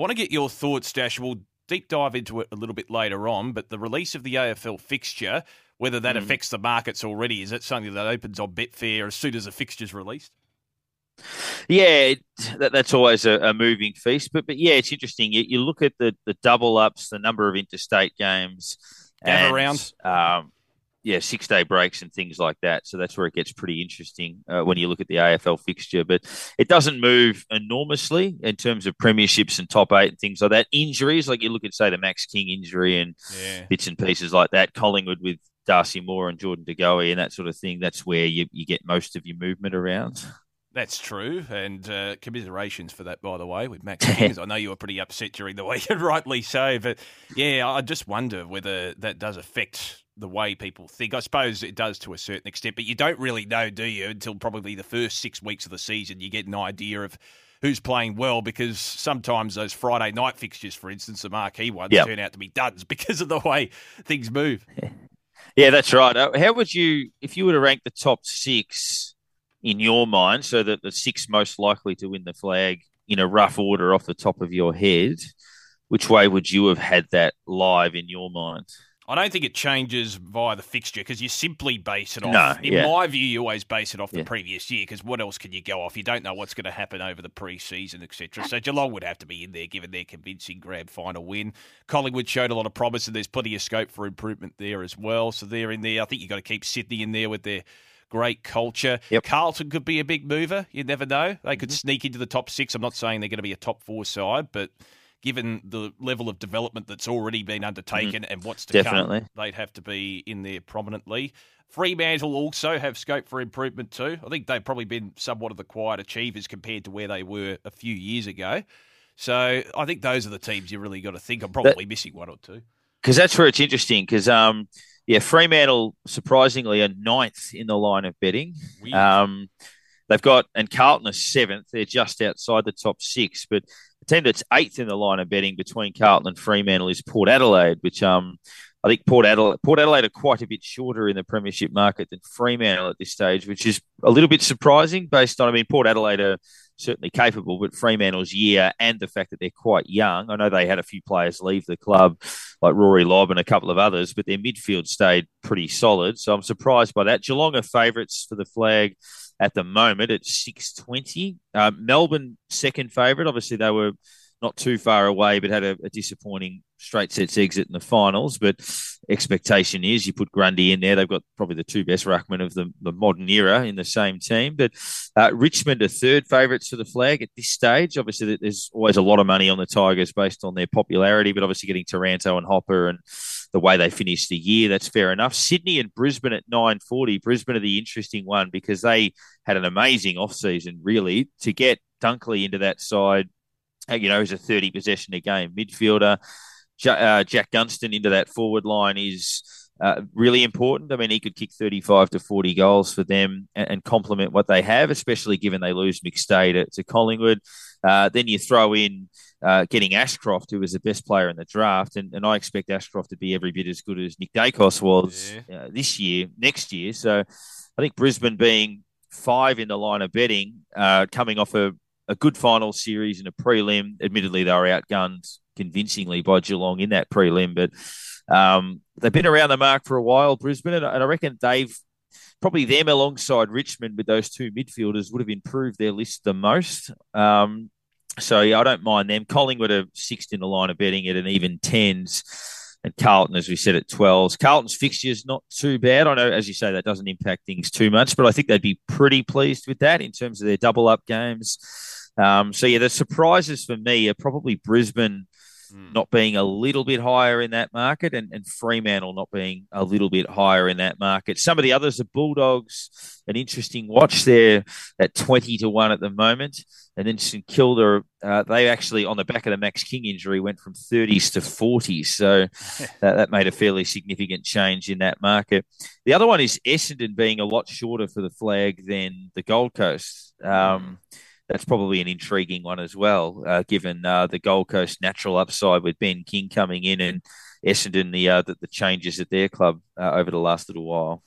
I want to get your thoughts, Dash. We'll deep dive into it a little bit later on, but the release of the AFL fixture, whether that mm. affects the markets already, is it something that opens on Betfair as soon as the fixture's released? Yeah, that, that's always a, a, moving feast. But but yeah, it's interesting. You, you, look at the, the double ups, the number of interstate games, and, around. Um, yeah, six day breaks and things like that. So that's where it gets pretty interesting uh, when you look at the AFL fixture. But it doesn't move enormously in terms of premierships and top eight and things like that. Injuries, like you look at, say, the Max King injury and yeah. bits and pieces like that. Collingwood with Darcy Moore and Jordan De Goey and that sort of thing. That's where you, you get most of your movement around. That's true, and uh, commiserations for that, by the way, with Max Kings. I know you were pretty upset during the week, and rightly so. But yeah, I just wonder whether that does affect the way people think. I suppose it does to a certain extent, but you don't really know, do you, until probably the first six weeks of the season. You get an idea of who's playing well because sometimes those Friday night fixtures, for instance, the marquee ones, yep. turn out to be duds because of the way things move. Yeah, that's right. Uh, how would you, if you were to rank the top six in your mind, so that the six most likely to win the flag in a rough order off the top of your head, which way would you have had that live in your mind? I don't think it changes via the fixture because you simply base it off. No, in yeah. my view, you always base it off the yeah. previous year because what else can you go off? You don't know what's going to happen over the pre-season, etc. So Geelong would have to be in there given their convincing grand final win. Collingwood showed a lot of promise and there's plenty of scope for improvement there as well. So they're in there. I think you've got to keep Sydney in there with their great culture. Yep. Carlton could be a big mover. You never know. They could mm-hmm. sneak into the top six. I'm not saying they're going to be a top four side, but – given the level of development that's already been undertaken mm, and what's to definitely. come, they'd have to be in there prominently. Fremantle also have scope for improvement too. I think they've probably been somewhat of the quiet achievers compared to where they were a few years ago. So I think those are the teams you really got to think. I'm probably that, missing one or two. Because that's where it's interesting. Because um, yeah, Fremantle surprisingly are ninth in the line of betting. Um, they've got and Carlton is seventh. They're just outside the top six, but the team that's eighth in the line of betting between Carlton and Fremantle is Port Adelaide, which um, I think Port Adelaide, Port Adelaide are quite a bit shorter in the premiership market than Fremantle at this stage, which is a little bit surprising based on, I mean, Port Adelaide are certainly capable, but Fremantle's year and the fact that they're quite young. I know they had a few players leave the club, like Rory Lobb and a couple of others, but their midfield stayed pretty solid. So I'm surprised by that. Geelong are favourites for the flag at the moment at 620. Uh, Melbourne, second favourite. Obviously, they were not too far away, but had a, a, disappointing straight sets exit in the finals. But expectation is you put Grundy in there. They've got probably the two best ruckmen of the, the modern era in the same team. But uh, Richmond are third favourites for the flag at this stage. Obviously, there's always a lot of money on the Tigers based on their popularity, but obviously getting Taranto and Hopper and the way they finished the year. That's fair enough. Sydney and Brisbane at 940. Brisbane are the interesting one because they had an amazing off season, really, to get Dunkley into that side. Uh, you know, he's a 30 possession a game midfielder. Uh, Jack Gunston into that forward line is uh, really important. I mean, he could kick 35 to 40 goals for them and, and complement what they have, especially given they lose McStay to, to Collingwood. Uh, then you throw in uh, getting Ashcroft, who was the best player in the draft, and, and I expect Ashcroft to be every bit as good as Nick Daicos was yeah. uh, this year, next year. So I think Brisbane being five in the line of betting, uh, coming off a, a good final series and a prelim. Admittedly, they were outgunned convincingly by Geelong in that prelim, but um, they've been around the mark for a while, Brisbane, and, and I reckon they've probably them alongside Richmond with those two midfielders would have improved their list the most. Um, so yeah, I don't mind them. Collingwood are sixth in the line of betting at an even tens, and Carlton, as we said, at twelves. Carlton's fixture is not too bad. I know, as you say, that doesn't impact things too much, but I think they'd be pretty pleased with that in terms of their double up games. Um, so yeah, the surprises for me are probably Brisbane mm. not being a little bit higher in that market and, and Fremantle not being a little bit higher in that market. Some of the others, the Bulldogs, an interesting watch there at 20 to 1 at the moment. And then St Kilda, uh, they actually, on the back of the Max King injury, went from 30s to 40s. So that, that made a fairly significant change in that market. The other one is Essendon being a lot shorter for the flag than the Gold Coast. Um, mm that's probably an intriguing one as well, uh, given uh, the Gold Coast natural upside with Ben King coming in and Essendon the uh, the, the changes at their club uh, over the last little while.